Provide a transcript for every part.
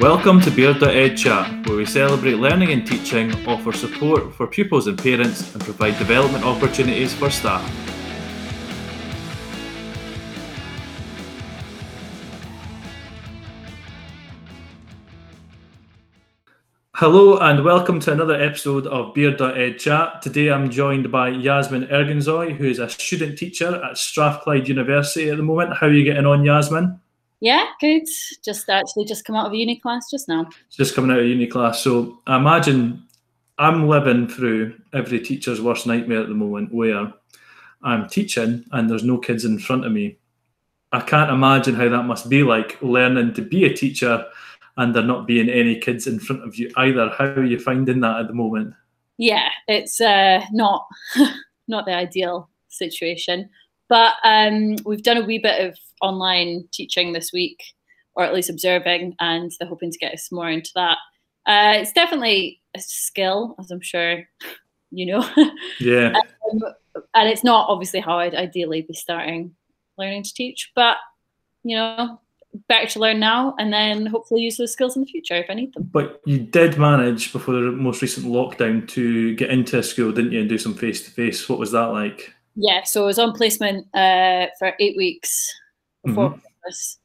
Welcome to Beard.ed Chat, where we celebrate learning and teaching, offer support for pupils and parents, and provide development opportunities for staff. Hello and welcome to another episode of Beard.ed Chat. Today I'm joined by Yasmin Ergenzoy, who is a student teacher at Strathclyde University at the moment. How are you getting on, Yasmin? Yeah, good. Just actually just come out of uni class just now. Just coming out of uni class. So I imagine I'm living through every teacher's worst nightmare at the moment where I'm teaching and there's no kids in front of me. I can't imagine how that must be like learning to be a teacher and there not being any kids in front of you either. How are you finding that at the moment? Yeah, it's uh, not not the ideal situation. But um, we've done a wee bit of online teaching this week, or at least observing, and they're hoping to get us more into that. Uh, it's definitely a skill, as I'm sure you know. Yeah. um, and it's not obviously how I'd ideally be starting learning to teach, but you know, better to learn now and then hopefully use those skills in the future if I need them. But you did manage before the most recent lockdown to get into a school, didn't you, and do some face to face? What was that like? Yeah, so I was on placement uh, for eight weeks before Mhm. Christmas.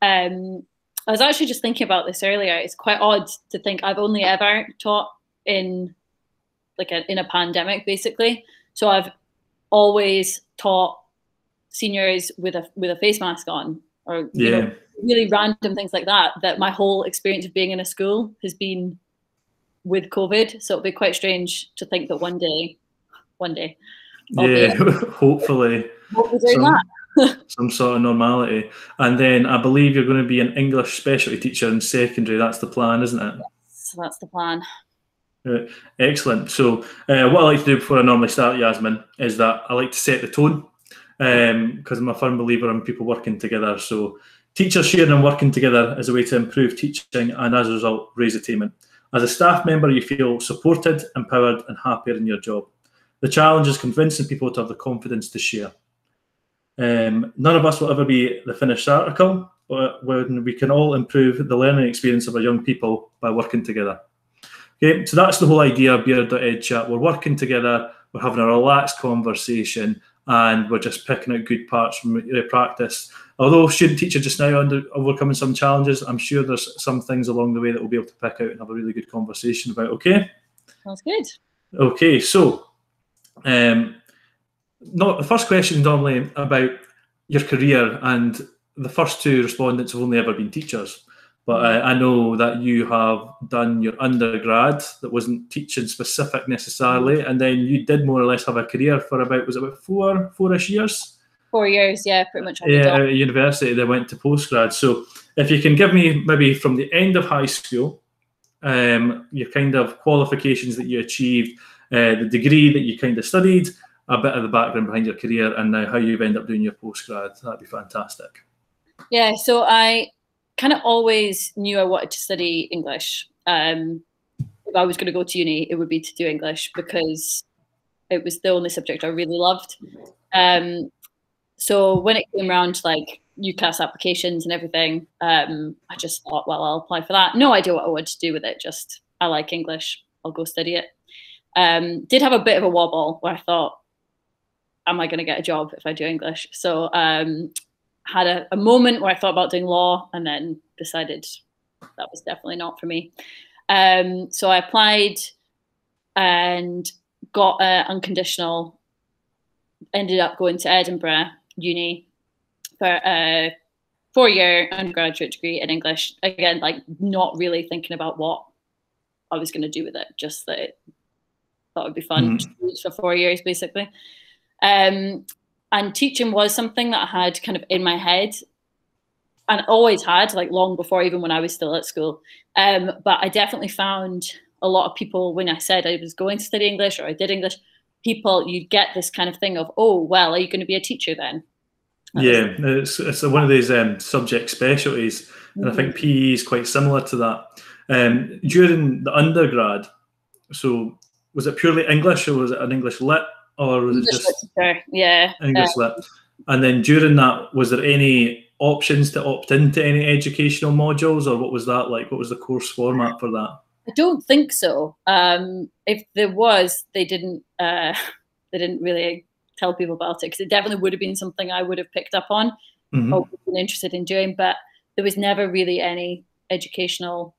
Um, I was actually just thinking about this earlier. It's quite odd to think I've only ever taught in like a, in a pandemic, basically. So I've always taught seniors with a with a face mask on, or you Yeah. know, really random things like that. That my whole experience of being in a school has been with COVID. So it'll be quite strange to think that one day, one day, I'll Yeah, hopefully was doing some, that? Some sort of normality. And then I believe you're going to be an English specialty teacher in secondary. That's the plan, isn't it? So that's the plan. Right. Excellent. So, uh, what I like to do before I normally start, Yasmin, is that I like to set the tone because I'm a firm believer in people working together. So, teachers sharing and working together is a way to improve teaching and, as a result, raise attainment. As a staff member, you feel supported, empowered, and happier in your job. The challenge is convincing people to have the confidence to share. Um, none of us will ever be the finished article, but when we can all improve the learning experience of our young people by working together. Okay, so that's the whole idea of Beard.ed chat. We're working together, we're having a relaxed conversation, and we're just picking out good parts from uh, practice. Although student teacher just now under overcoming some challenges, I'm sure there's some things along the way that we'll be able to pick out and have a really good conversation about. Okay. Sounds good. Okay, so um, not the first question is normally about your career, and the first two respondents have only ever been teachers. But uh, I know that you have done your undergrad that wasn't teaching specific necessarily, and then you did more or less have a career for about was it about four four-ish years? Four years, yeah, pretty much. Yeah, of university, they went to postgrad. So if you can give me maybe from the end of high school, um, your kind of qualifications that you achieved, uh, the degree that you kind of studied, a bit of the background behind your career, and now how you've ended up doing your postgrad. That'd be fantastic. Yeah, so I kind of always knew I wanted to study English. Um, if I was going to go to uni, it would be to do English because it was the only subject I really loved. Um, so when it came around to like UCAS applications and everything, um, I just thought, well, I'll apply for that. No idea what I wanted to do with it. Just I like English. I'll go study it. Um, did have a bit of a wobble where I thought, am I going to get a job if I do English? So um, had a, a moment where I thought about doing law and then decided that was definitely not for me. Um, so I applied and got uh, unconditional. Ended up going to Edinburgh Uni for a four-year undergraduate degree in English. Again, like not really thinking about what I was going to do with it, just that it thought it would be fun teach for four years, basically. Um, and teaching was something that I had kind of in my head and always had like long before even when I was still at school. Um, but I definitely found a lot of people when I said I was going to study English or I did English, people you get this kind of thing of, oh well, are you going to be a teacher then? That was- Yeah, it's, it's one of these um, subject specialties, and I think PE is quite similar to that. Um, during the undergrad, so was it purely English, or was it an English lit, or was it just literature, yeah. English lit? And then during that, was there any options to opt into any educational modules, or what was that like? What was the course format for that? I don't think so. Um, if there was, they didn't. Uh, they didn't really tell people about it because it definitely would have been something I would have picked up on Mhm. or been interested in doing. But there was never really any educational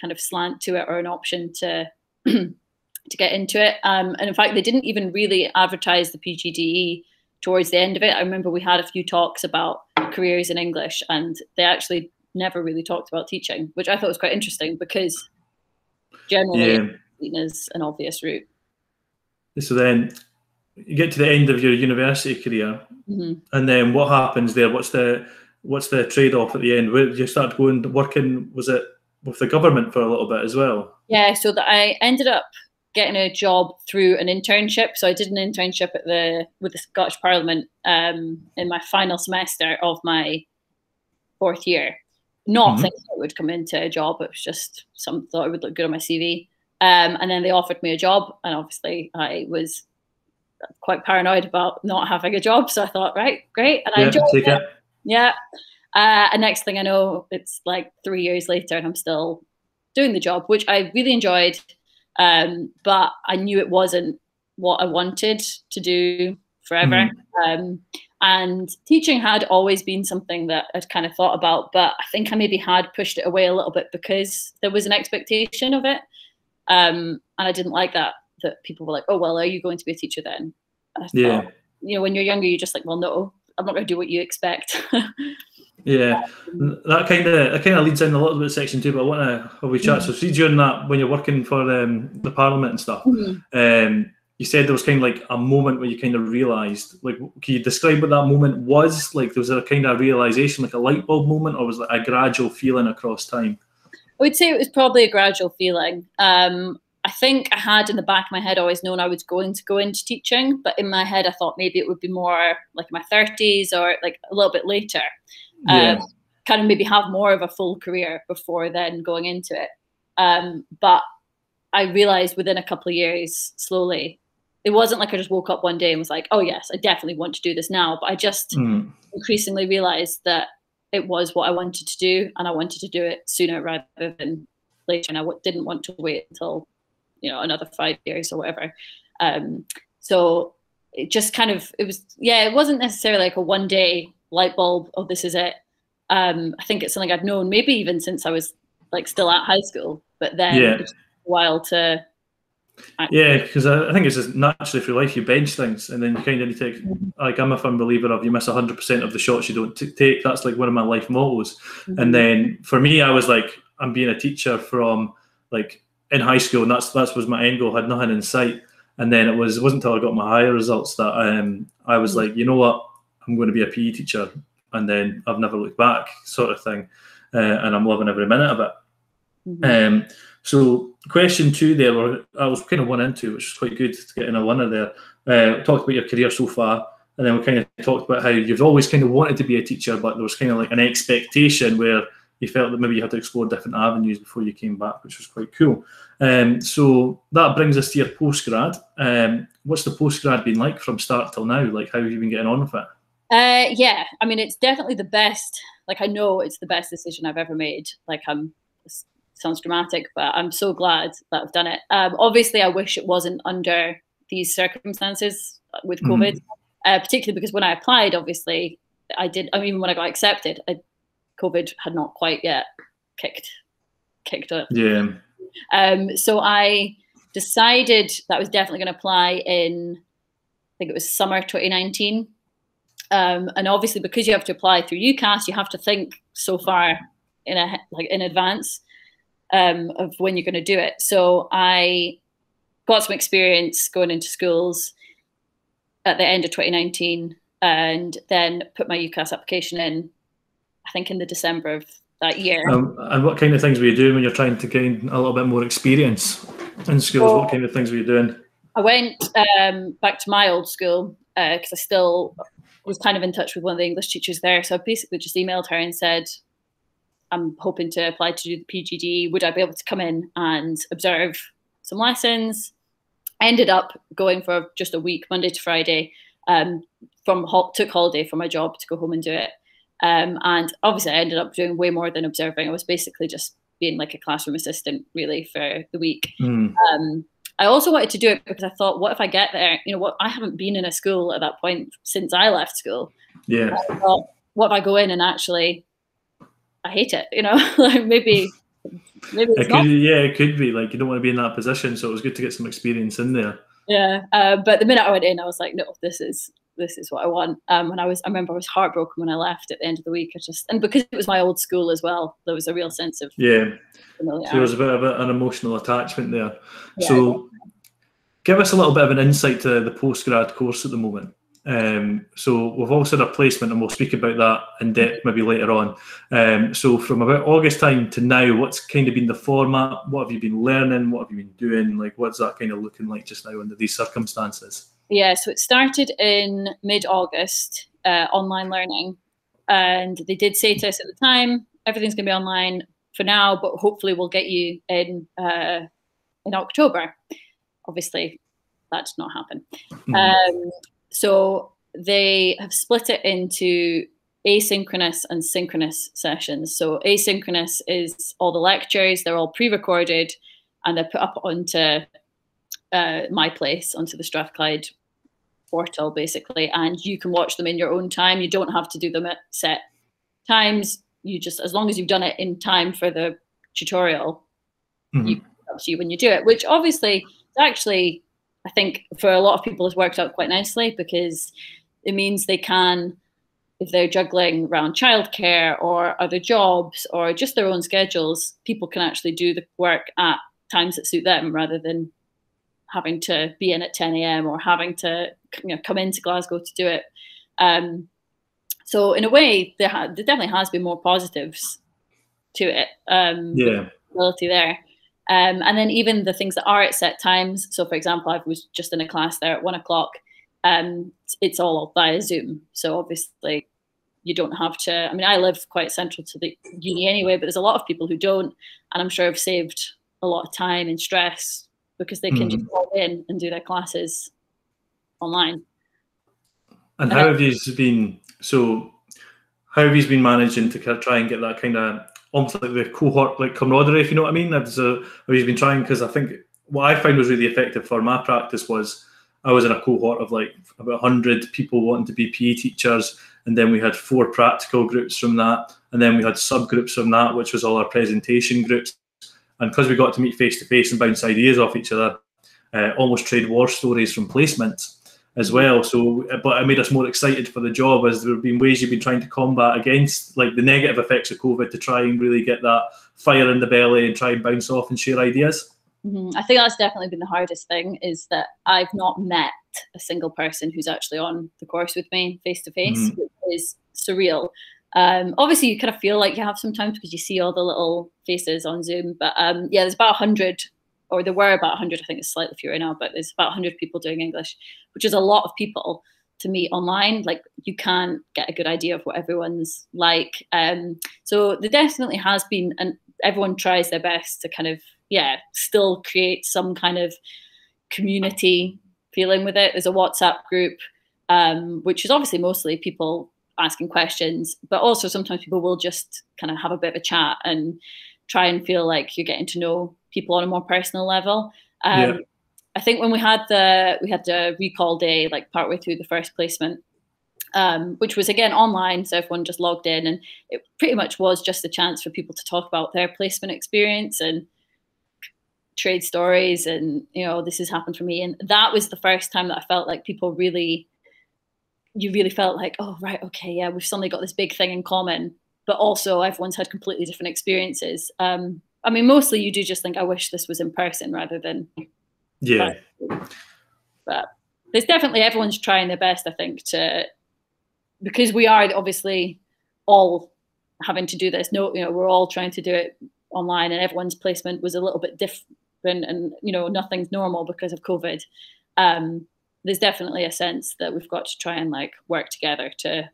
kind of slant to it or an option to to get into it. Um, and in fact, they didn't even really advertise the PGDE towards the end of it. I remember we had a few talks about careers in English, and they actually never really talked about teaching, which I thought was quite interesting because generally Yeah. it's an obvious route. So then you get to the end of your university career, Mhm. and then what happens there? What's the what's the trade off at the end? Where you start going working? Was it with the government for a little bit as well? Yeah, so that I ended up getting a job through an internship. So I did an internship at the with the Scottish Parliament um, in my final semester of my fourth year. Not Mhm. thinking I would come into a job, it was just some thought it would look good on my CV. Um, and then they offered me a job, and obviously I was quite paranoid about not having a job. So I thought, right, great, and I Yeah, enjoyed take it. it. Yeah. Uh, and next thing I know, it's like three years later, and I'm still doing the job, which I really enjoyed. Um, but I knew it wasn't what I wanted to do forever. Um, and teaching had always been something that I'd kind of thought about, but I think I maybe had pushed it away a little bit because there was an expectation of it. Um, and I didn't like that, that people were like, oh, well, are you going to be a teacher then? Yeah. thought, you know, when you're younger, you're just like, well, no, I'm not going to do what you expect. Yeah, that kind of that kind of leads in a little bit section two, but I want to have we chat. So, see during that when you're working for um, the Parliament and stuff, Mhm. um, you said there was kind of like a moment where you kind of realised. Like, can you describe what that moment was? Like, there was a kind of realization, like a light bulb moment, or was it a gradual feeling across time? I would say it was probably a gradual feeling. Um, I think I had in the back of my head always known I was going to go into teaching, but in my head I thought maybe it would be more like my 30s or like a little bit later. Yeah. Um, kind of maybe have more of a full career before then going into it. Um, but I realized within a couple of years, slowly, it wasn't like I just woke up one day and was like, oh, yes, I definitely want to do this now. But I just Mm. increasingly realized that it was what I wanted to do, and I wanted to do it sooner rather than later. And I w- didn't want to wait until you know another five years or whatever. Um, so it just kind of it was yeah, it wasn't necessarily like a one day light bulb. Oh, this is it. Um, I think it's something I've known maybe even since I was like still at high school, but then Yeah. it took a while to Yeah, because I, I think it's just naturally through life you bench things, and then you kind of need to. Like I'm a firm believer of you miss hundred percent of the shots you don't t- take. That's like one of my life mottos. And then for me, I was like, I'm being a teacher from like in high school, and that's that was my end goal. Had nothing in sight, and then it was it wasn't until I got my higher results that um, I was like, you know what, I'm going to be a PE teacher, and then I've never looked back, sort of thing, uh, and I'm loving every minute of it. Mhm. Um, so question two there, or I was kind of one into, which is quite good to get in a winner there. Uh, talked about your career so far, and then we kind of talked about how you've always kind of wanted to be a teacher, but there was kind of like an expectation where you felt that maybe you had to explore different avenues before you came back, which was quite cool. Um, so that brings us to your postgrad. Um, what's the postgrad been like from start till now? Like, how have you been getting on with it? Uh, yeah, I mean, it's definitely the best. Like, I know it's the best decision I've ever made. Like, I'm. This sounds dramatic, but I'm so glad that I've done it. Um, obviously, I wish it wasn't under these circumstances with Mhm. COVID, uh, particularly because when I applied, obviously, I did. I mean, when I got accepted, I, COVID had not quite yet kicked kicked up. Yeah. Um, so I decided that I was definitely going to apply in, I think it was summer 2019. Um, and obviously, because you have to apply through UCAS, you have to think so far in a like in advance um, of when you're going to do it. So I got some experience going into schools at the end of 2019, and then put my UCAS application in. I think in the December of that year. Um, and what kind of things were you doing when you're trying to gain a little bit more experience in schools? Well- what kind of things were you doing? I went um, back to my old school because I still was kind of in touch with one of the English teachers there. So I basically just emailed her and said, I'm hoping to apply to do the PGD. Would I be able to come in and observe some lessons? I ended up going for just a week, Monday to Friday. Um, from took holiday from my job to go home and do it. Um, and obviously, I ended up doing way more than observing. I was basically just being like a classroom assistant, really, for the week. Mm. Um, I also wanted to do it because I thought, what if I get there? You know, what I haven't been in a school at that point since I left school. Yeah. Thought, what if I go in and actually I hate it? You know, like maybe maybe It could, yeah, it could be like you don't want to be in that position, so it was good to get some experience in there. Yeah, uh, but the minute I went in, I was like, no, this is this is what I want. Um, and I was, I remember I was heartbroken when I left at the end of the week. I just, and because it was my old school as well, there was a real sense of Yeah, so there was a bit of a, an emotional attachment there. Yeah, so, give us a little bit of an insight to the postgrad course at the moment. Um, so we've also had a placement, and we'll speak about that in depth maybe later on. Um, so from about August time to now, what's kind of been the format? What have you been learning? What have you been doing? Like, what's that kind of looking like just now under these circumstances? Yeah, so it started in mid August, uh, online learning. And they did say to us at the time, everything's going to be online for now, but hopefully we'll get you in uh, in October. Obviously, that did not happen. Mhm. Um, so they have split it into asynchronous and synchronous sessions. So asynchronous is all the lectures; they're all pre-recorded, and they're put up onto uh, my place, onto the Strathclyde portal, basically, and you can watch them in your own time. You don't have to do them at set times. You just, as long as you've done it in time for the tutorial, Mhm. you up to you when you do it, which obviously actually, I think for a lot of people has worked out quite nicely because it means they can, if they're juggling around childcare or other jobs or just their own schedules, people can actually do the work at times that suit them rather than having to be in at 10 a.m. or having to you know, come into Glasgow to do it. Um, so in a way, there, ha- there definitely has been more positives to it. Um, Yeah, ability there. Um, and then even the things that are at set times. So, for example, I was just in a class there at one o'clock. Um, it's all via Zoom. So obviously, you don't have to. I mean, I live quite central to the uni anyway, but there's a lot of people who don't, and I'm sure have saved a lot of time and stress because they can hmm. just log in and do their classes online. And And how have you been? So, how have you been managing to try and get that kind of almost like the cohort, like camaraderie, if you know what I mean? Have you been trying? Because I think what I found was really effective for my practice was I was in a cohort of like about 100 people wanting to be PE teachers, and then we had four practical groups from that, and then we had subgroups from that, which was all our presentation groups. And because we got to meet face to face and bounce ideas off each other, uh, almost trade war stories from placement as well. So, but it made us more excited for the job as there have been ways you've been trying to combat against like the negative effects of COVID to try and really get that fire in the belly and try and bounce off and share ideas. Mhm. I think that's definitely been the hardest thing is that I've not met a single person who's actually on the course with me face to face, which is surreal. Um, obviously, you kind of feel like you have sometimes because you see all the little faces on Zoom. But um, yeah, there's about 100, or there were about 100, I think it's slightly fewer now, but there's about 100 people doing English, which is a lot of people to meet online. Like you can't get a good idea of what everyone's like. Um, so there definitely has been, and everyone tries their best to kind of yeah, still create some kind of community feeling with it. There's a WhatsApp group, um, which is obviously mostly people asking questions, but also sometimes people will just kind of have a bit of a chat and try and feel like you're getting to know people on a more personal level. Um, Yeah. I think when we had the we had the recall day, like partway through the first placement, um, which was again online, so everyone just logged in, and it pretty much was just a chance for people to talk about their placement experience and trade stories, and you know this has happened for me, and that was the first time that I felt like people really, you really felt like, oh right, okay, yeah, we've suddenly got this big thing in common, but also everyone's had completely different experiences. Um, I mean, mostly you do just think, I wish this was in person rather than Yeah, but there's definitely everyone's trying their best i think to because we are obviously all having to do this. No you know we're all trying to do it online and everyone's placement was a little bit different and you know nothing's normal because of covid. Um there's definitely a sense that we've got to try and like work together to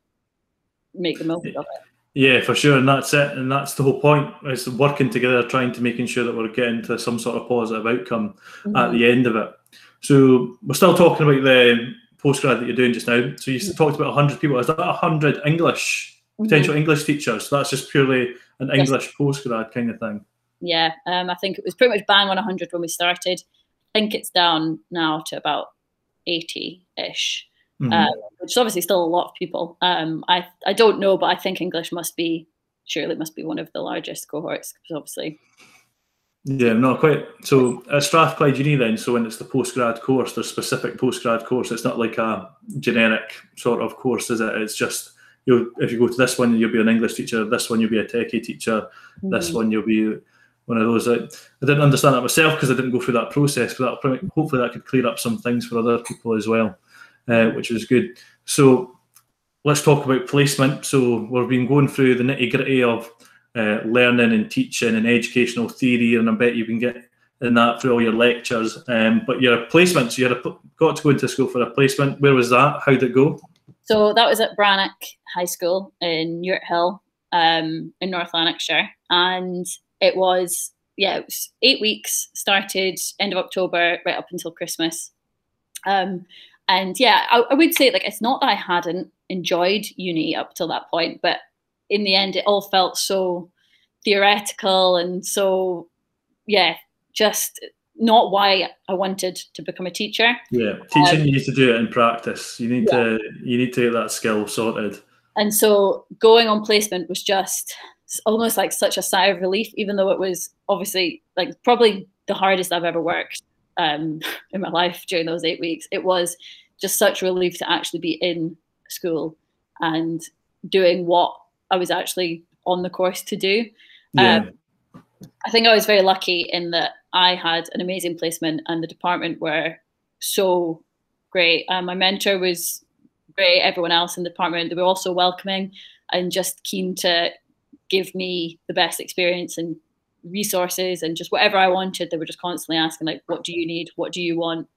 make the most of it yeah, for sure, and that's it, and that's the whole point. Is working together, trying to making sure that we're getting to some sort of positive outcome at mm-hmm. the end of it. So we're still talking about the postgrad that you're doing just now. So you mm-hmm. talked about 100 people. Is that 100 English mm-hmm. potential English teachers. So that's just purely an Yes. English postgrad kind of thing. Yeah, um, I think it was pretty much bang on 100 when we started. I think it's down now to about 80 ish, Mhm. um, which is obviously still a lot of people. Um, I I don't know, but I think English must be surely must be one of the largest cohorts because obviously. Yeah, no, quite. So at Strathclyde Uni, then, so when it's the postgrad course, there's specific postgrad course. It's not like a generic sort of course, is it? It's just you. If you go to this one, you'll be an English teacher. This one, you'll be a techie teacher. This Mhm. one, you'll be one of those. I, I didn't understand that myself because I didn't go through that process. But that hopefully that could clear up some things for other people as well, uh, which was good. So let's talk about placement. So we've been going through the nitty gritty of uh, learning and teaching and educational theory, and I bet you can get in that through all your lectures. Um, but your placement, so you had got to go into school for a placement. Where was that? How did it go? So that was at Brannock High School in Newarthill um, in North Lanarkshire. And it was, yeah, it was eight weeks, started end of October right up until Christmas. Um, and yeah, I, I would say like it's not that I hadn't enjoyed uni up till that point, but in the end, it all felt so theoretical and so, yeah, just not why I wanted to become a teacher. Yeah, teaching you need to do it in practice. You need Yeah. to you need to get that skill sorted. And so going on placement was just almost like such a sigh of relief, even though it was obviously like probably the hardest I've ever worked um, in my life during those eight weeks. It was just such relief to actually be in school and doing what I was actually on the course to do. Yeah, Um, I think I was very lucky in that I had an amazing placement and the department were so great. Um, my mentor was great. Everyone else in the department, they were also welcoming and just keen to give me the best experience and resources and just whatever I wanted. They were just constantly asking like, what do you need? What do you want?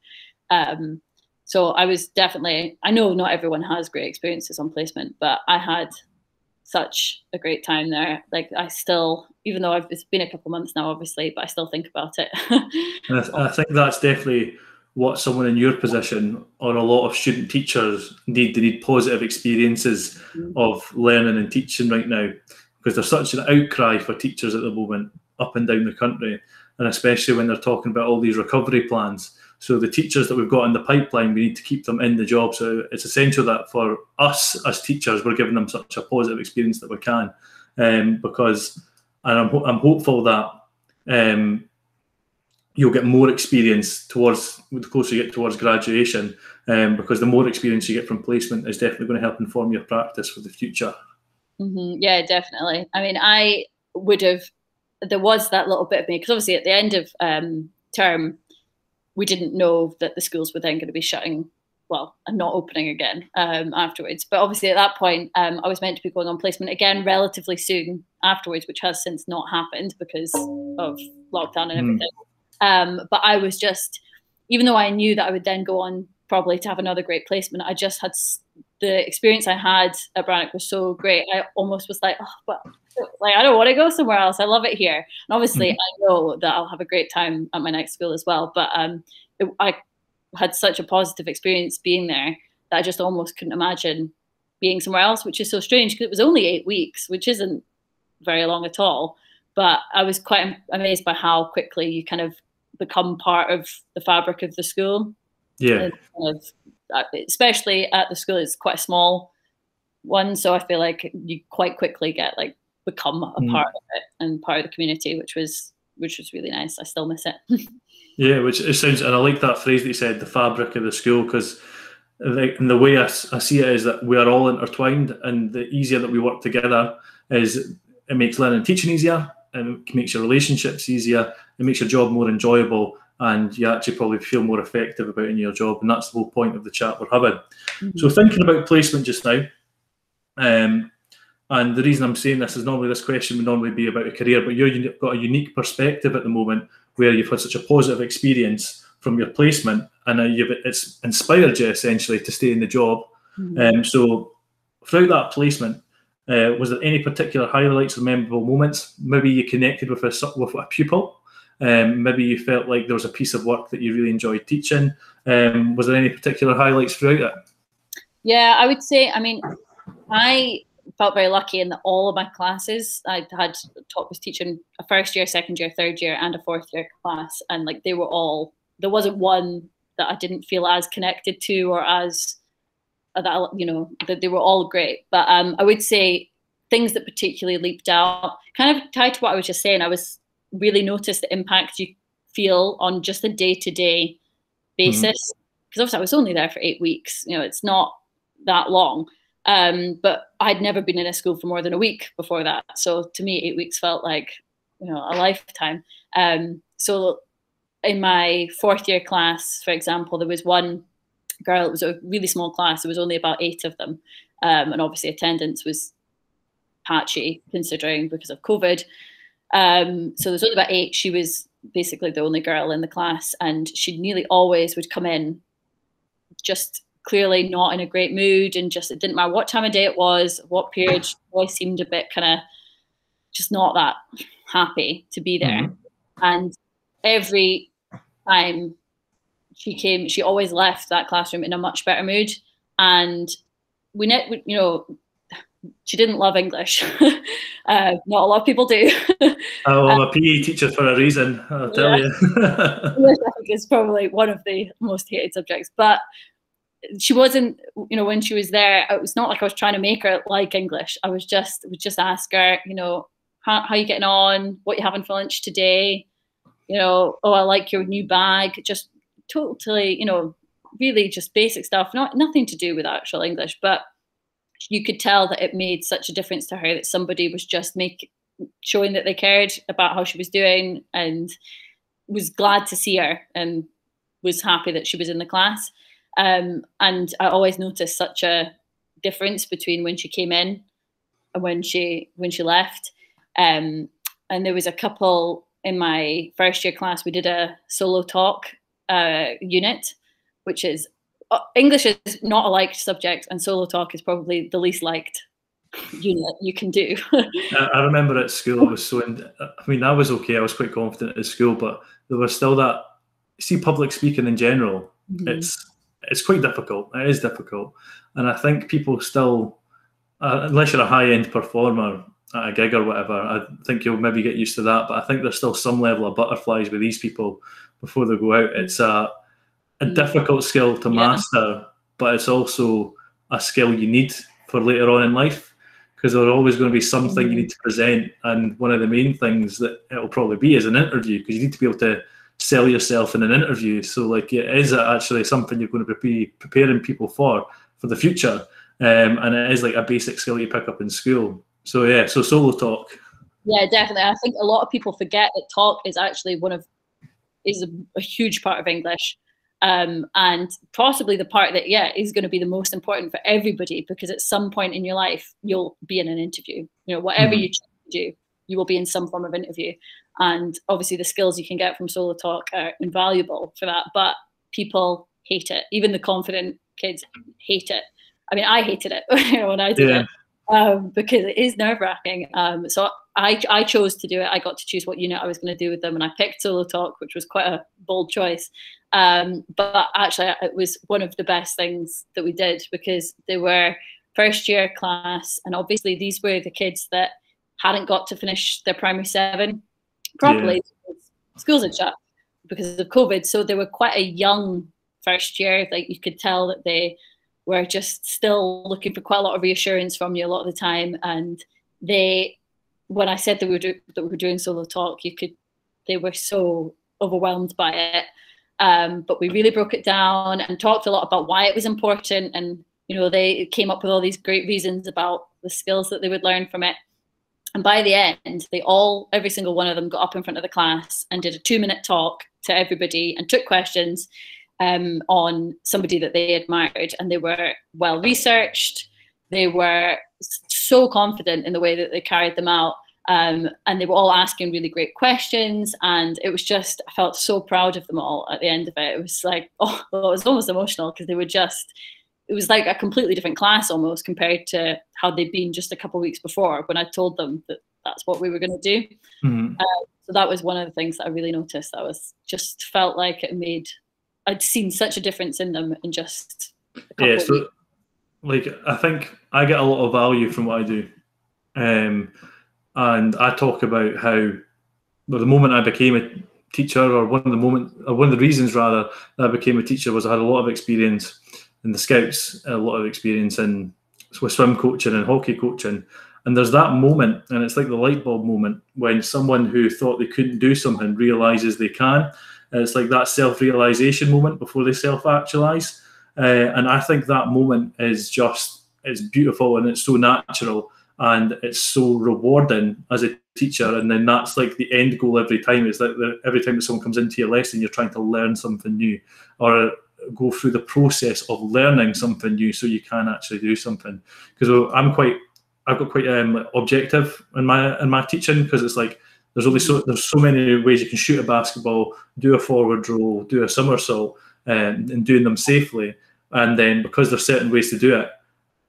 Um, so I was definitely, I know not everyone has great experiences on placement, but I had such a great time there. Like I still, even though I've, it's been a couple months now, obviously, but I still think about it. and I, th- I think that's definitely what someone in your position or a lot of student teachers need. They need positive experiences Mm. of learning and teaching right now because there's such an outcry for teachers at the moment up and down the country, and especially when they're talking about all these recovery plans. So the teachers that we've got in the pipeline, we need to keep them in the job. So it's essential that for us as teachers, we're giving them such a positive experience that we can, um, because and I'm, I'm hopeful that um, you'll get more experience towards the closer you get towards graduation, um, because the more experience you get from placement is definitely going to help inform your practice for the future. Hmm Yeah, definitely. I mean, I would have. There was that little bit of me because obviously at the end of um, term, we didn't know that the schools were then going to be shutting, well, and not opening again um, afterwards. But obviously at that point, um, I was meant to be going on placement again relatively soon afterwards, which has since not happened because of lockdown and Mm. everything. Um, but I was just, even though I knew that I would then go on probably to have another great placement, I just had the experience I had at Brannock was so great. I almost was like, oh, but like I don't want to go somewhere else. I love it here. And obviously, I know that I'll have a great time at my next school as well. But um, it, I had such a positive experience being there that I just almost couldn't imagine being somewhere else, which is so strange because it was only eight weeks, which isn't very long at all. But I was quite amazed by how quickly you kind of become part of the fabric of the school Yeah, kind of, especially at the school, it's quite a small one, so I feel like you quite quickly get like become a Mm. part of it and part of the community, which was which was really nice. I still miss it. yeah, which it sounds, and I like that phrase that you said, the fabric of the school, because in the way I see it is that we are all intertwined, and the easier that we work together is it makes learning and teaching easier, and it makes your relationships easier, it makes your job more enjoyable, and you actually probably feel more effective about in your job, and that's the whole point of the chat we're having. So thinking about placement just now, um, and the reason I'm saying this is normally this question would normally be about a career, but you've got a unique perspective at the moment where you've had such a positive experience from your placement, and uh, you've, it's inspired you essentially to stay in the job. Mhm. Um, so throughout that placement, uh, was there any particular highlights or memorable moments? Maybe you connected with a with a pupil. Um, maybe you felt like there was a piece of work that you really enjoyed teaching. Um, was there any particular highlights throughout it? Yeah, I would say. I mean, I felt very lucky in that all of my classes I had taught was teaching a first year, second year, third year, and a fourth year class, and like they were all there wasn't one that I didn't feel as connected to or as that you know that they were all great. But um, I would say things that particularly leaped out, kind of tied to what I was just saying. I was really notice the impact you feel on just a day to day basis because mm-hmm. obviously I was only there for eight weeks. You know, it's not that long. Um, but I'd never been in a school for more than a week before that. So to me, eight weeks felt like, you know, a lifetime. Um, so in my fourth year class, for example, there was one girl, it was a really small class, there was only about eight of them. Um, and obviously attendance was patchy considering because of COVID. Um, so there's only about eight. She was basically the only girl in the class and she nearly always would come in just clearly not in a great mood and just it didn't matter what time of day it was, what period, she always seemed a bit kind of just not that happy to be there. Mm-hmm. And every time she came, she always left that classroom in a much better mood. And we, ne- you know, she didn't love English. uh, not a lot of people do. oh, I'm a PE teacher for a reason. I'll tell yeah. you. English, I think, is probably one of the most hated subjects. But she wasn't, you know, when she was there, it was not like I was trying to make her like English. I was just would just ask her, you know, how how you getting on? What you having for lunch today? You know, oh, I like your new bag. Just totally, you know, really just basic stuff. Not nothing to do with actual English, but you could tell that it made such a difference to her that somebody was just make showing that they cared about how she was doing and was glad to see her and was happy that she was in the class. Um, and I always noticed such a difference between when she came in and when she when she left. Um, and there was a couple in my first year class. We did a solo talk uh, unit, which is English is not a liked subject, and solo talk is probably the least liked unit you can do. I remember at school, I was so. In, I mean, I was okay. I was quite confident at school, but there was still that. See, public speaking in general, mm-hmm. it's it's quite difficult. It is difficult, and I think people still, uh, unless you're a high end performer at a gig or whatever, I think you'll maybe get used to that. But I think there's still some level of butterflies with these people before they go out. It's a a mm. difficult skill to master, but it's also a skill you need for later on in life because there's always going to be something you mm. need to present. And one of the main things that it'll probably be is an interview because you need to be able to sell yourself in an interview. So like is it is actually something you're going to be preparing people for for the future, um, and it is like a basic skill you pick up in school. So yeah, so solo talk. Yeah, definitely. I think a lot of people forget that talk is actually one of is a, a huge part of English. Um, and possibly the part that yeah is going to be the most important for everybody because at some point in your life you'll be in an interview you know whatever mm-hmm. you do you will be in some form of interview and obviously, the skills you can get from solo talk are invaluable for that. But people hate it. Even the confident kids hate it. I mean, I hated it when I did yeah. it um, because it is nerve wracking. Um, so I, I chose to do it. I got to choose what unit I was going to do with them, and I picked solo talk, which was quite a bold choice. Um, but actually, it was one of the best things that we did because they were first year class, and obviously these were the kids that hadn't got to finish their primary seven properly. Yeah. Schools had shut because of COVID, so they were quite a young first year. Like you could tell that they were just still looking for quite a lot of reassurance from you a lot of the time. And they, when I said that we were do, that we were doing solo talk, you could, they were so overwhelmed by it. Um, but we really broke it down and talked a lot about why it was important. And you know, they came up with all these great reasons about the skills that they would learn from it. And by the end, they all, every single one of them, got up in front of the class and did a two minute talk to everybody and took questions um, on somebody that they admired. And they were well researched. They were so confident in the way that they carried them out. Um, and they were all asking really great questions. And it was just, I felt so proud of them all at the end of it. It was like, oh, well, it was almost emotional because they were just, it was like a completely different class almost compared to how they'd been just a couple of weeks before when I told them that that's what we were going to do. Mm-hmm. Uh, so that was one of the things that I really noticed. I was just felt like it made I'd seen such a difference in them in just yeah. So like I think I get a lot of value from what I do, um, and I talk about how well, the moment I became a teacher, or one of the moment, or one of the reasons rather that I became a teacher was I had a lot of experience in the scouts, a lot of experience in with swim coaching and hockey coaching. And there's that moment, and it's like the light bulb moment when someone who thought they couldn't do something realizes they can. And it's like that self realization moment before they self actualize. Uh, and I think that moment is just it's beautiful and it's so natural and it's so rewarding as a teacher. And then that's like the end goal every time. Is that every time that someone comes into your lesson, you're trying to learn something new or go through the process of learning something new so you can actually do something. Because I'm quite, I've got quite um, objective in my in my teaching because it's like there's only so there's so many ways you can shoot a basketball, do a forward roll, do a somersault, um, and doing them safely. And then because there's certain ways to do it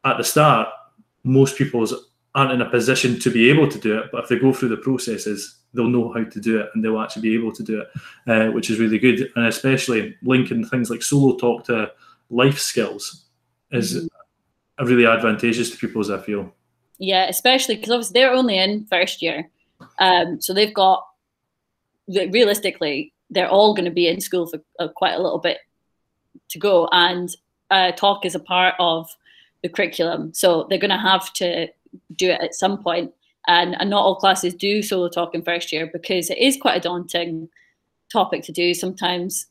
at the start, most people aren't in a position to be able to do it. But if they go through the processes, they'll know how to do it and they'll actually be able to do it, uh, which is really good. And especially linking things like solo talk to life skills is mm-hmm. really advantageous to people, as I feel. Yeah, especially because obviously they're only in first year. Um, so they've got, realistically, they're all going to be in school for uh, quite a little bit to go. And uh, talk is a part of the curriculum. So they're going to have to do it at some point. And, and not all classes do solo talk in first year because it is quite a daunting topic to do. Sometimes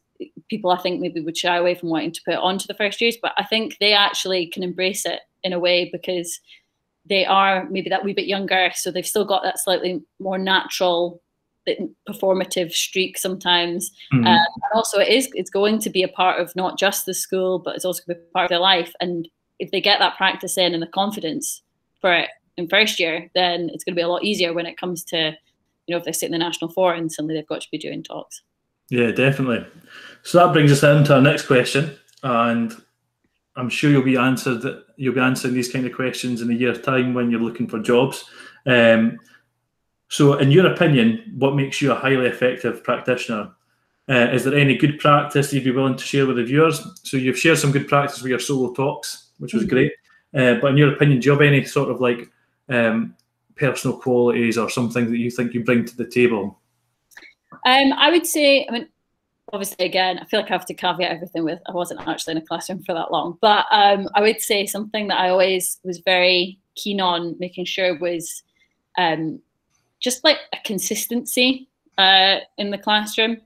people, I think, maybe would shy away from wanting to put it onto the first years, but I think they actually can embrace it in a way because they are maybe that wee bit younger, so they've still got that slightly more natural performative streak sometimes. Mm-hmm. um, and also it is it's going to be a part of not just the school but it's also going to be part of their life. And if they get that practice in and the confidence for it in first year then it's going to be a lot easier when it comes to you know if they sit in the national four and suddenly they've got to be doing talks. Yeah definitely. So that brings us on to our next question and i'm sure you'll be answered you'll be answering these kind of questions in a year's time when you're looking for jobs um, so, in your opinion, what makes you a highly effective practitioner? Uh, is there any good practice you'd be willing to share with the viewers? So, you've shared some good practice with your solo talks, which was mm-hmm. great. Uh, but in your opinion, do you have any sort of like um, personal qualities or something that you think you bring to the table? Um, I would say, I mean, obviously, again, I feel like I have to caveat everything with I wasn't actually in a classroom for that long, but um, I would say something that I always was very keen on making sure was um, just like a consistency uh, in the classroom.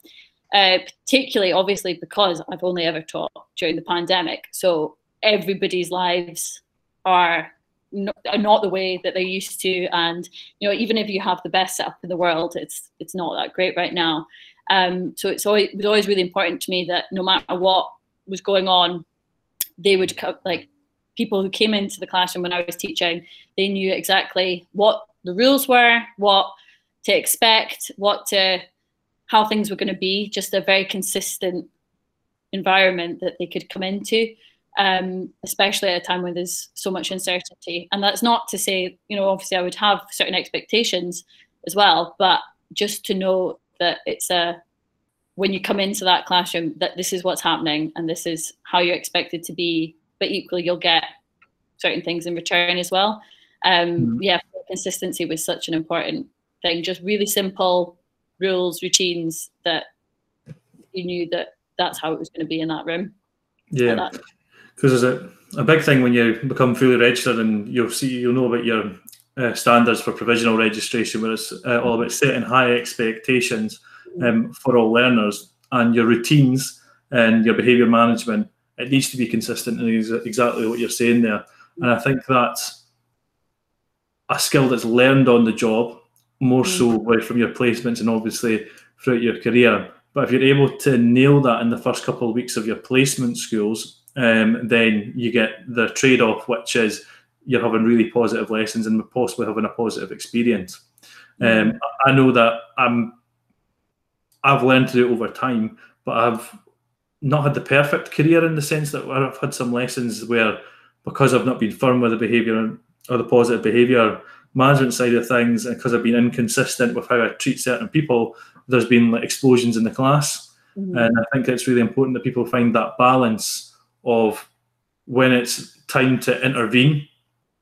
Uh, particularly, obviously, because I've only ever taught during the pandemic, so everybody's lives are not, are not the way that they're used to, and you know, even if you have the best setup in the world, it's it's not that great right now. Um, so it's always, it was always really important to me that no matter what was going on, they would like people who came into the classroom when I was teaching, they knew exactly what the rules were, what to expect, what to how things were going to be, just a very consistent environment that they could come into, um, especially at a time when there's so much uncertainty. And that's not to say, you know, obviously I would have certain expectations as well, but just to know that it's a when you come into that classroom that this is what's happening and this is how you're expected to be, but equally you'll get certain things in return as well. Um, mm-hmm. Yeah, consistency was such an important thing. Just really simple rules, routines that you knew that that's how it was going to be in that room. Yeah, because there's a, a big thing when you become fully registered and you'll see you'll know about your uh, standards for provisional registration, where it's uh, all about setting high expectations um, for all learners and your routines and your behaviour management. It needs to be consistent and is exactly what you're saying there. And I think that's a skill that's learned on the job more so mm. from your placements and obviously throughout your career. But if you're able to nail that in the first couple of weeks of your placement schools, um, then you get the trade off, which is you're having really positive lessons and possibly having a positive experience. Um, I know that I'm, I've learned to do it over time, but I've not had the perfect career in the sense that I've had some lessons where because I've not been firm with the behaviour or the positive behaviour management side of things, and because I've been inconsistent with how I treat certain people, there's been like explosions in the class. Mm-hmm. And I think it's really important that people find that balance of when it's time to intervene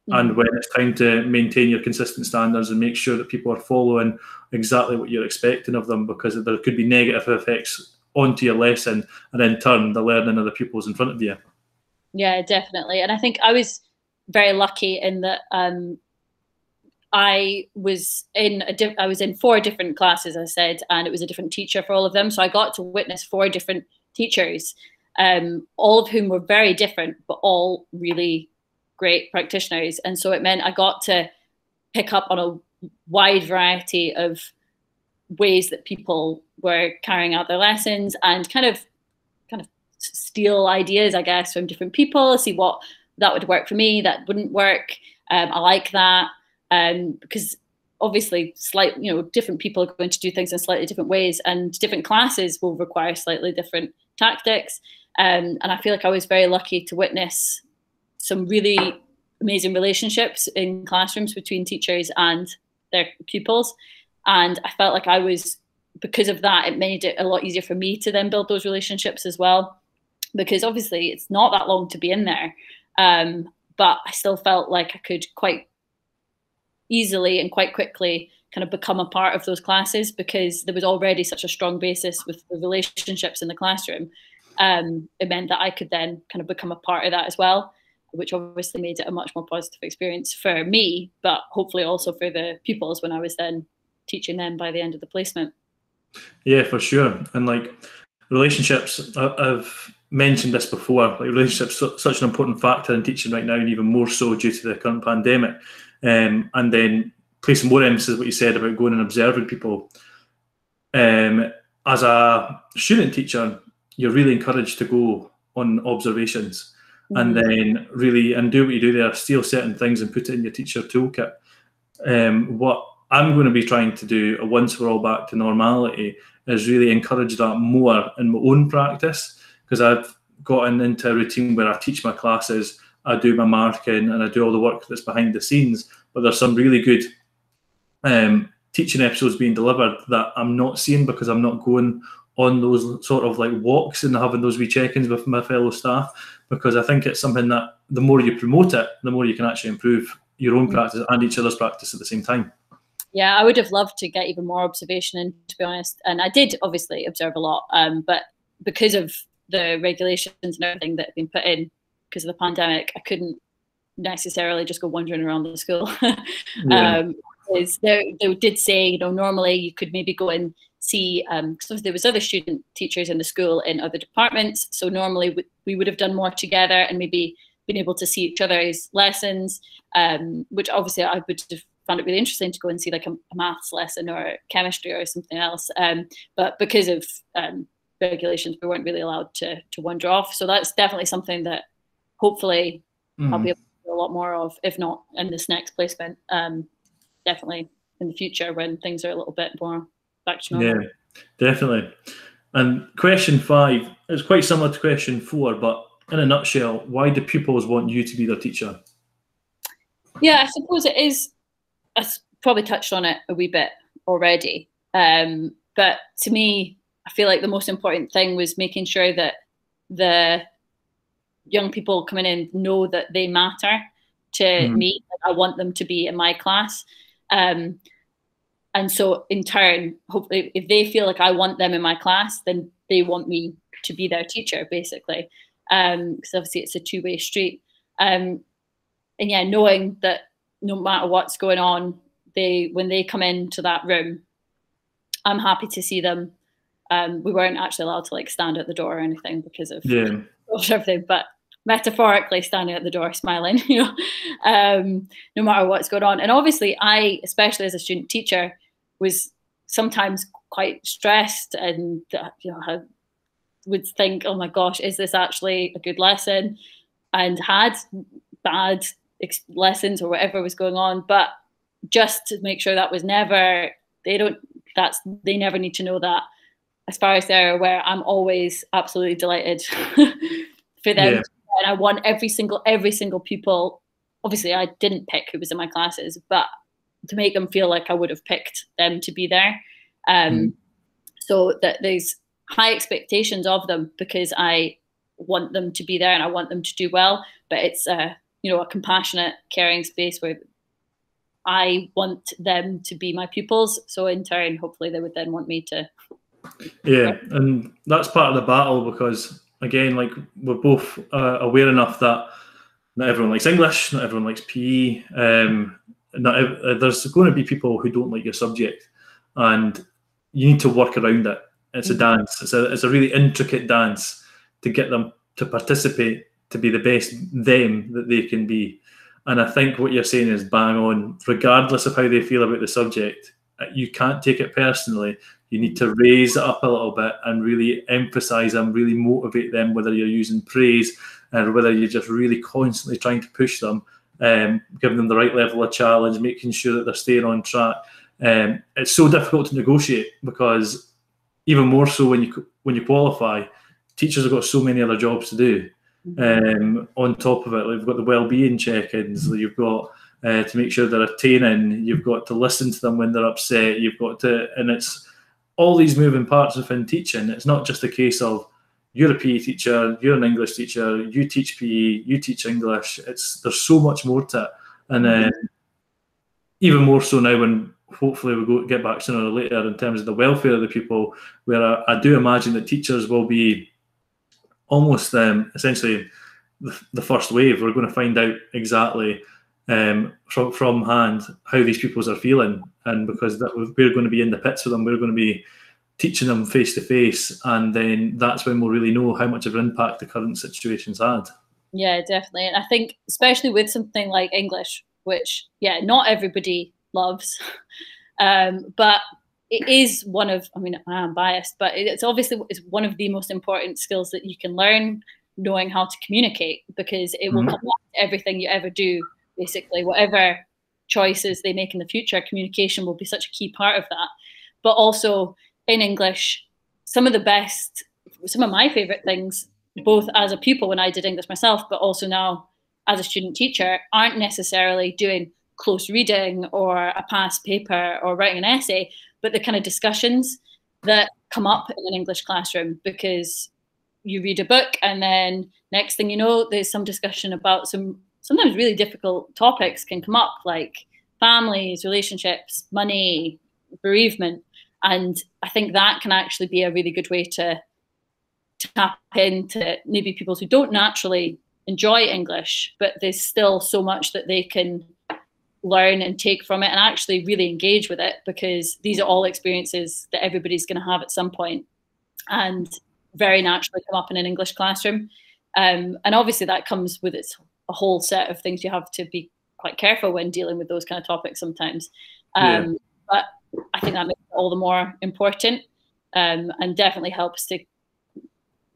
mm-hmm. and when it's time to maintain your consistent standards and make sure that people are following exactly what you're expecting of them because there could be negative effects onto your lesson and in turn the learning of the pupils in front of you. Yeah, definitely. And I think I was very lucky in that um, I was in a di- I was in four different classes, I said, and it was a different teacher for all of them. So I got to witness four different teachers, um, all of whom were very different, but all really great practitioners. And so it meant I got to pick up on a wide variety of ways that people were carrying out their lessons and kind of kind of steal ideas, I guess, from different people, see what that would work for me, that wouldn't work. Um, I like that um, because obviously slight you know different people are going to do things in slightly different ways and different classes will require slightly different tactics um, and i feel like i was very lucky to witness some really amazing relationships in classrooms between teachers and their pupils. And i felt like i was because of that it made it a lot easier for me to then build those relationships as well. Because obviously it's not that long to be in there. Um, but i still felt like i could quite easily and quite quickly kind of become a part of those classes because there was already such a strong basis with the relationships in the classroom. Um, it meant that I could then kind of become a part of that as well, which obviously made it a much more positive experience for me, but hopefully also for the pupils when I was then teaching them by the end of the placement. Yeah, for sure. And like relationships, I've mentioned this before, like relationships such an important factor in teaching right now, and even more so due to the current pandemic um, and then placing more emphasis what you said about going and observing people. Um, as a student teacher, you're really encouraged to go on observations mm-hmm. and then really and do what you do there, steal certain things and put it in your teacher toolkit. Um, what I'm going to be trying to do once we're all back to normality is really encourage that more in my own practice because I've gotten into a routine where I teach my classes I do my marking and I do all the work that's behind the scenes. But there's some really good um, teaching episodes being delivered that I'm not seeing because I'm not going on those sort of like walks and having those wee check-ins with my fellow staff because I think it's something that the more you promote it, the more you can actually improve your own mm. practice and each other's practice at the same time. Yeah, I would have loved to get even more observation in, to be honest. And I did obviously observe a lot, um, but because of the regulations and everything that have been put in, because of the pandemic, I couldn't necessarily just go wandering around the school. yeah. um, they, they did say, you know, normally you could maybe go and see, um, because there was other student teachers in the school in other departments. So normally we, we would have done more together and maybe been able to see each other's lessons, um, which obviously I would have found it really interesting to go and see like a, a maths lesson or chemistry or something else. Um, but because of um, regulations, we weren't really allowed to to wander off. So that's definitely something that hopefully mm. I'll be able to do a lot more of, if not in this next placement, um, definitely in the future when things are a little bit more back to normal. Yeah, definitely. And question five is quite similar to question four, but in a nutshell, why do pupils want you to be their teacher? Yeah, I suppose it is. I probably touched on it a wee bit already. Um, but to me, I feel like the most important thing was making sure that the young people coming in know that they matter to mm-hmm. me. I want them to be in my class. Um, and so in turn, hopefully if they feel like I want them in my class, then they want me to be their teacher, basically. Because um, obviously it's a two-way street. Um, and yeah, knowing that no matter what's going on, they when they come into that room, I'm happy to see them. Um, we weren't actually allowed to like stand at the door or anything because of yeah. everything, but metaphorically standing at the door smiling, you know, um, no matter what's going on. And obviously, I, especially as a student teacher, was sometimes quite stressed and you know I would think, oh my gosh, is this actually a good lesson? And had bad ex- lessons or whatever was going on, but just to make sure that was never they don't that's they never need to know that as far as they're aware i'm always absolutely delighted for them yeah and I want every single every single pupil. Obviously, I didn't pick who was in my classes, but to make them feel like I would have picked them to be there, um, mm. so that there's high expectations of them because I want them to be there and I want them to do well. But it's a you know a compassionate, caring space where I want them to be my pupils. So in turn, hopefully they would then want me to. Yeah, and that's part of the battle because again, like we're both uh, aware enough that not everyone likes English, not everyone likes PE. Um, uh, there's going to be people who don't like your subject, and you need to work around it. It's a mm-hmm. dance. It's a it's a really intricate dance to get them to participate to be the best them that they can be. And I think what you're saying is bang on, regardless of how they feel about the subject. Uh, you can't take it personally. You need to raise it up a little bit and really emphasize them, really motivate them, whether you're using praise or whether you're just really constantly trying to push them, um, giving them the right level of challenge, making sure that they're staying on track. Um, it's so difficult to negotiate because even more so when you when you qualify, teachers have got so many other jobs to do. Um, on top of it, like you've got the well-being check-ins. You've got uh, to make sure they're attaining. You've got to listen to them when they're upset. You've got to, and it's all these moving parts within teaching. It's not just a case of you're a PE teacher, you're an English teacher, you teach PE, you teach English. It's there's so much more to it, and then even more so now when hopefully we go get back sooner or later in terms of the welfare of the people. Where I, I do imagine that teachers will be almost um, essentially the, the, first wave. We're going to find out exactly um, from from hand how these pupils are feeling, and because that we're going to be in the pits with them, we're going to be teaching them face to face, and then that's when we'll really know how much of an impact the current situation's had. Yeah, definitely, and I think especially with something like English, which yeah, not everybody loves, um, but it is one of i mean i am biased but it's obviously it's one of the most important skills that you can learn knowing how to communicate because it will mm-hmm. come everything you ever do basically whatever choices they make in the future communication will be such a key part of that but also in english some of the best some of my favorite things both as a pupil when i did english myself but also now as a student teacher aren't necessarily doing close reading or a past paper or writing an essay but the kind of discussions that come up in an English classroom because you read a book and then next thing you know there's some discussion about some sometimes really difficult topics can come up like families relationships money bereavement and i think that can actually be a really good way to tap into maybe people who don't naturally enjoy english but there's still so much that they can learn and take from it and actually really engage with it because these are all experiences that everybody's going to have at some point and very naturally come up in an English classroom. Um, and obviously that comes with its a whole set of things you have to be quite careful when dealing with those kind of topics sometimes. Um, yeah. But I think that makes it all the more important um, and definitely helps to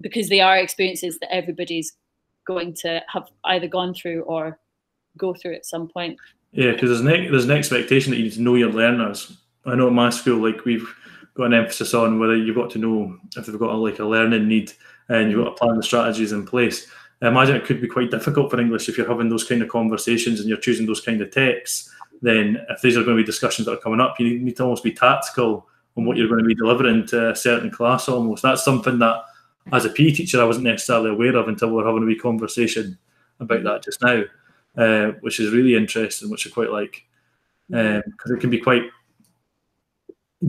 because they are experiences that everybody's going to have either gone through or go through at some point. Yeah, because there's an there's an expectation that you need to know your learners. I know at my school, like we've got an emphasis on whether you've got to know if they've got a, like a learning need and you've got to plan the strategies in place. I imagine it could be quite difficult for English if you're having those kind of conversations and you're choosing those kind of texts. Then, if these are going to be discussions that are coming up, you need to almost be tactical on what you're going to be delivering to a certain class. Almost that's something that, as a PE teacher, I wasn't necessarily aware of until we are having a wee conversation about that just now. Uh, which is really interesting, which I quite like because um, it can be quite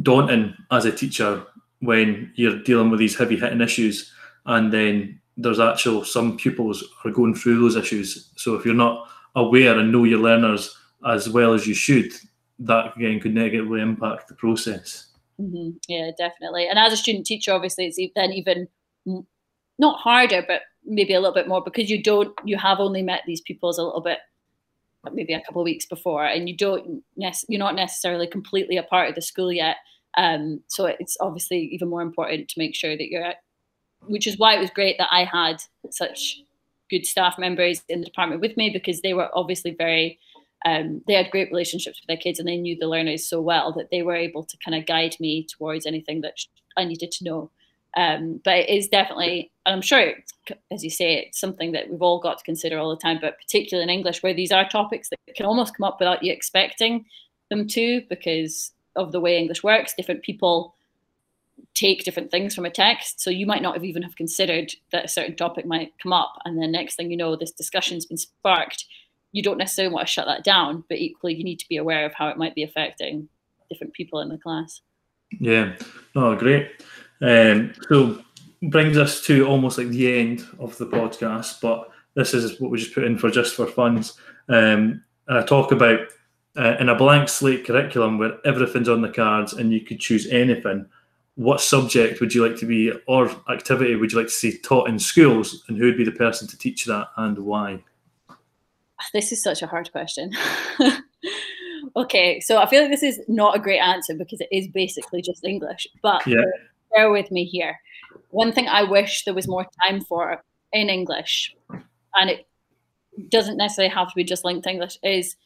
daunting as a teacher when you're dealing with these heavy hitting issues, and then there's actual some pupils are going through those issues. So if you're not aware and know your learners as well as you should, that again could negatively impact the process. Mm-hmm. Yeah, definitely. And as a student teacher, obviously, it's then even not harder, but maybe a little bit more because you don't you have only met these pupils a little bit maybe a couple of weeks before and you don't you're not necessarily completely a part of the school yet um, so it's obviously even more important to make sure that you're which is why it was great that i had such good staff members in the department with me because they were obviously very um, they had great relationships with their kids and they knew the learners so well that they were able to kind of guide me towards anything that i needed to know um, but it is definitely, and I'm sure, as you say, it's something that we've all got to consider all the time, but particularly in English, where these are topics that can almost come up without you expecting them to because of the way English works. Different people take different things from a text. So you might not have even have considered that a certain topic might come up, and then next thing you know, this discussion's been sparked. You don't necessarily want to shut that down, but equally you need to be aware of how it might be affecting different people in the class. Yeah, oh, great. Um, so brings us to almost like the end of the podcast, but this is what we just put in for just for funds. Um, I talk about uh, in a blank slate curriculum where everything's on the cards and you could choose anything. What subject would you like to be, or activity would you like to see taught in schools, and who would be the person to teach that and why? This is such a hard question. okay, so I feel like this is not a great answer because it is basically just English, but yeah. bear with me here. One thing I wish there was more time for in English, and it doesn't necessarily have to be just linked to English, is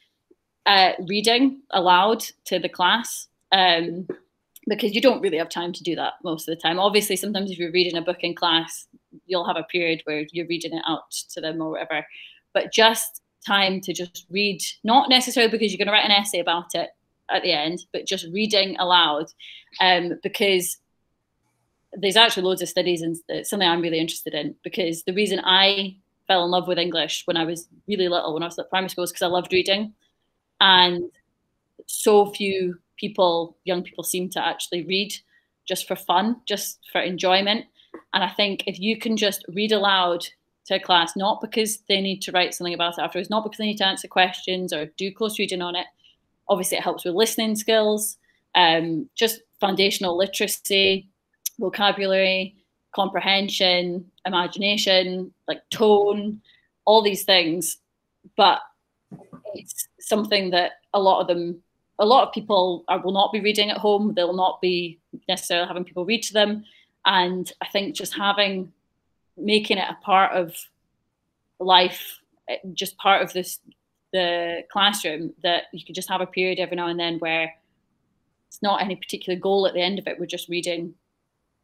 uh, reading aloud to the class. Um, because you don't really have time to do that most of the time. Obviously, sometimes if you're reading a book in class, you'll have a period where you're reading it out to them or whatever. But just time to just read, not necessarily because you're going to write an essay about it at the end, but just reading aloud. Um, because there's actually loads of studies and it's something I'm really interested in. Because the reason I fell in love with English when I was really little, when I was at primary school, is because I loved reading and so few people, young people, seem to actually read just for fun, just for enjoyment. And I think if you can just read aloud to a class, not because they need to write something about it afterwards, not because they need to answer questions or do close reading on it. Obviously, it helps with listening skills, um, just foundational literacy, vocabulary, comprehension, imagination, like tone, all these things. But it's something that a lot of them, a lot of people are, will not be reading at home. They'll not be necessarily having people read to them. And I think just having, making it a part of life, eh, just part of this, the classroom, that you could just have a period every now and then where it's not any particular goal at the end of it. We're just reading,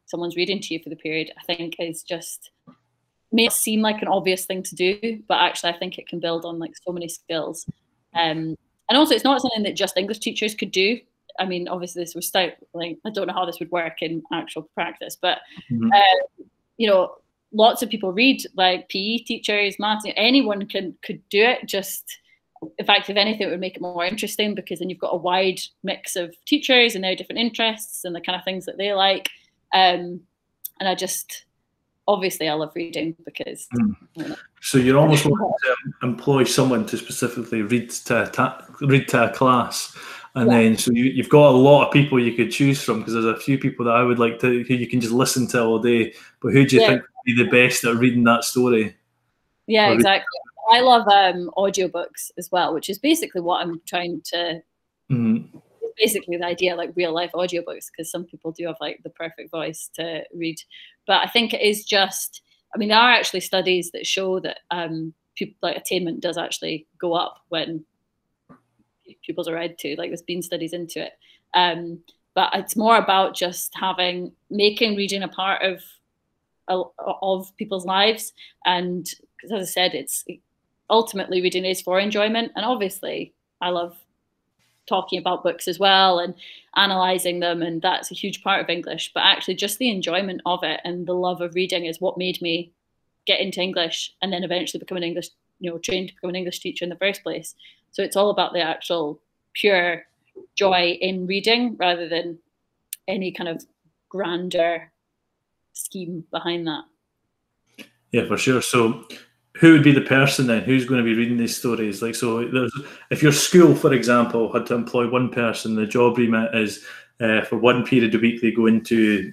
someone's reading to you for the period. I think is just may seem like an obvious thing to do, but actually I think it can build on like so many skills. Um, and also, it's not something that just English teachers could do. I mean, obviously, this was stout. Like, I don't know how this would work in actual practice, but mm-hmm. uh, you know, lots of people read. Like PE teachers, maths, anyone can could do it. Just in fact, if anything, it would make it more interesting because then you've got a wide mix of teachers and their different interests and the kind of things that they like. Um, and I just obviously I love reading because. Mm. You know. So you're almost wanting to employ someone to specifically read to a ta- read to a class, and yeah. then so you, you've got a lot of people you could choose from because there's a few people that I would like to who you can just listen to all day. But who do you yeah. think be the best at reading that story? Yeah, exactly. I love um, audiobooks as well, which is basically what I'm trying to. Mm basically the idea like real life audiobooks because some people do have like the perfect voice to read but i think it is just i mean there are actually studies that show that um people like attainment does actually go up when pupils are read to like there's been studies into it um but it's more about just having making reading a part of of people's lives. And as i said it's ultimately reading is for enjoyment. And obviously i love talking about books as well and analyzing them. And that's a huge part of english. But actually just the enjoyment of it and the love of reading is what made me get into english and then eventually become an english you know trained to become an english teacher in the first place. So it's all about the actual pure joy in reading rather than any kind of grander scheme behind that. Yeah for sure. So who would be the person then who's going to be reading these stories? Like so if your school for example had to employ one person the job remit is uh, for one period a week they go into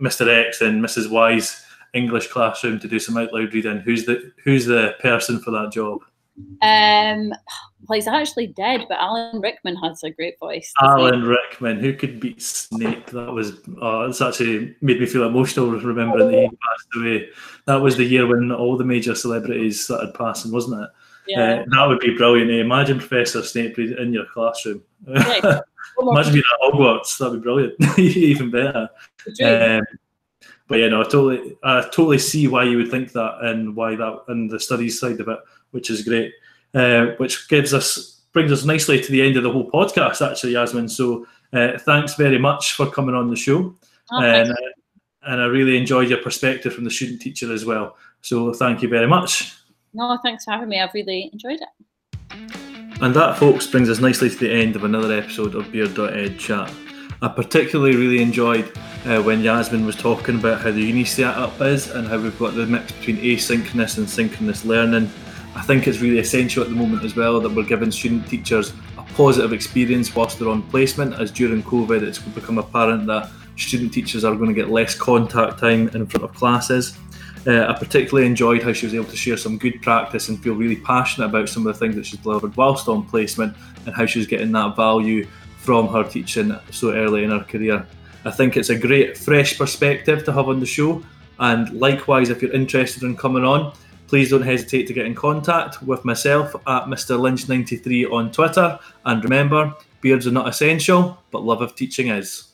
mr x and mrs y's english classroom to do some out loud reading. Who's the who's the person for that job um well, he's actually dead, but Alan Rickman has a great voice. Alan Rickman, who could beat Snape? That was, oh, it's actually made me feel emotional remembering that he passed away. That was the year when all the major celebrities started passing, wasn't it? Yeah. Uh, that would be brilliant. Eh? Imagine Professor Snape in your classroom. Yeah. Imagine being at Hogwarts. That'd be brilliant. Even better. Um, but yeah, no, I totally, I totally see why you would think that and why that and the studies side of it, which is great uh, which gives us brings us nicely to the end of the whole podcast, actually, Yasmin. So uh, thanks very much for coming on the show. Oh, and, thanks. and I really enjoyed your perspective from the student teacher as well. So thank you very much. no, thanks for having me. I've really enjoyed it. And that, folks, brings us nicely to the end of another episode of Beard.ed Chat. I particularly really enjoyed uh, when Yasmin was talking about how the uni setup is and how we've got the mix between asynchronous and synchronous learning. I think it's really essential at the moment as well that we're giving student teachers a positive experience whilst they're on placement, as during COVID it's become apparent that student teachers are going to get less contact time in front of classes. Uh, I particularly enjoyed how she was able to share some good practice and feel really passionate about some of the things that she's delivered whilst on placement and how she's getting that value from her teaching so early in her career. I think it's a great fresh perspective to have on the show. And likewise, if you're interested in coming on, please don't hesitate to get in contact with myself at Mr. Lynch93 on Twitter. And remember, beards are not essential, but love of teaching is.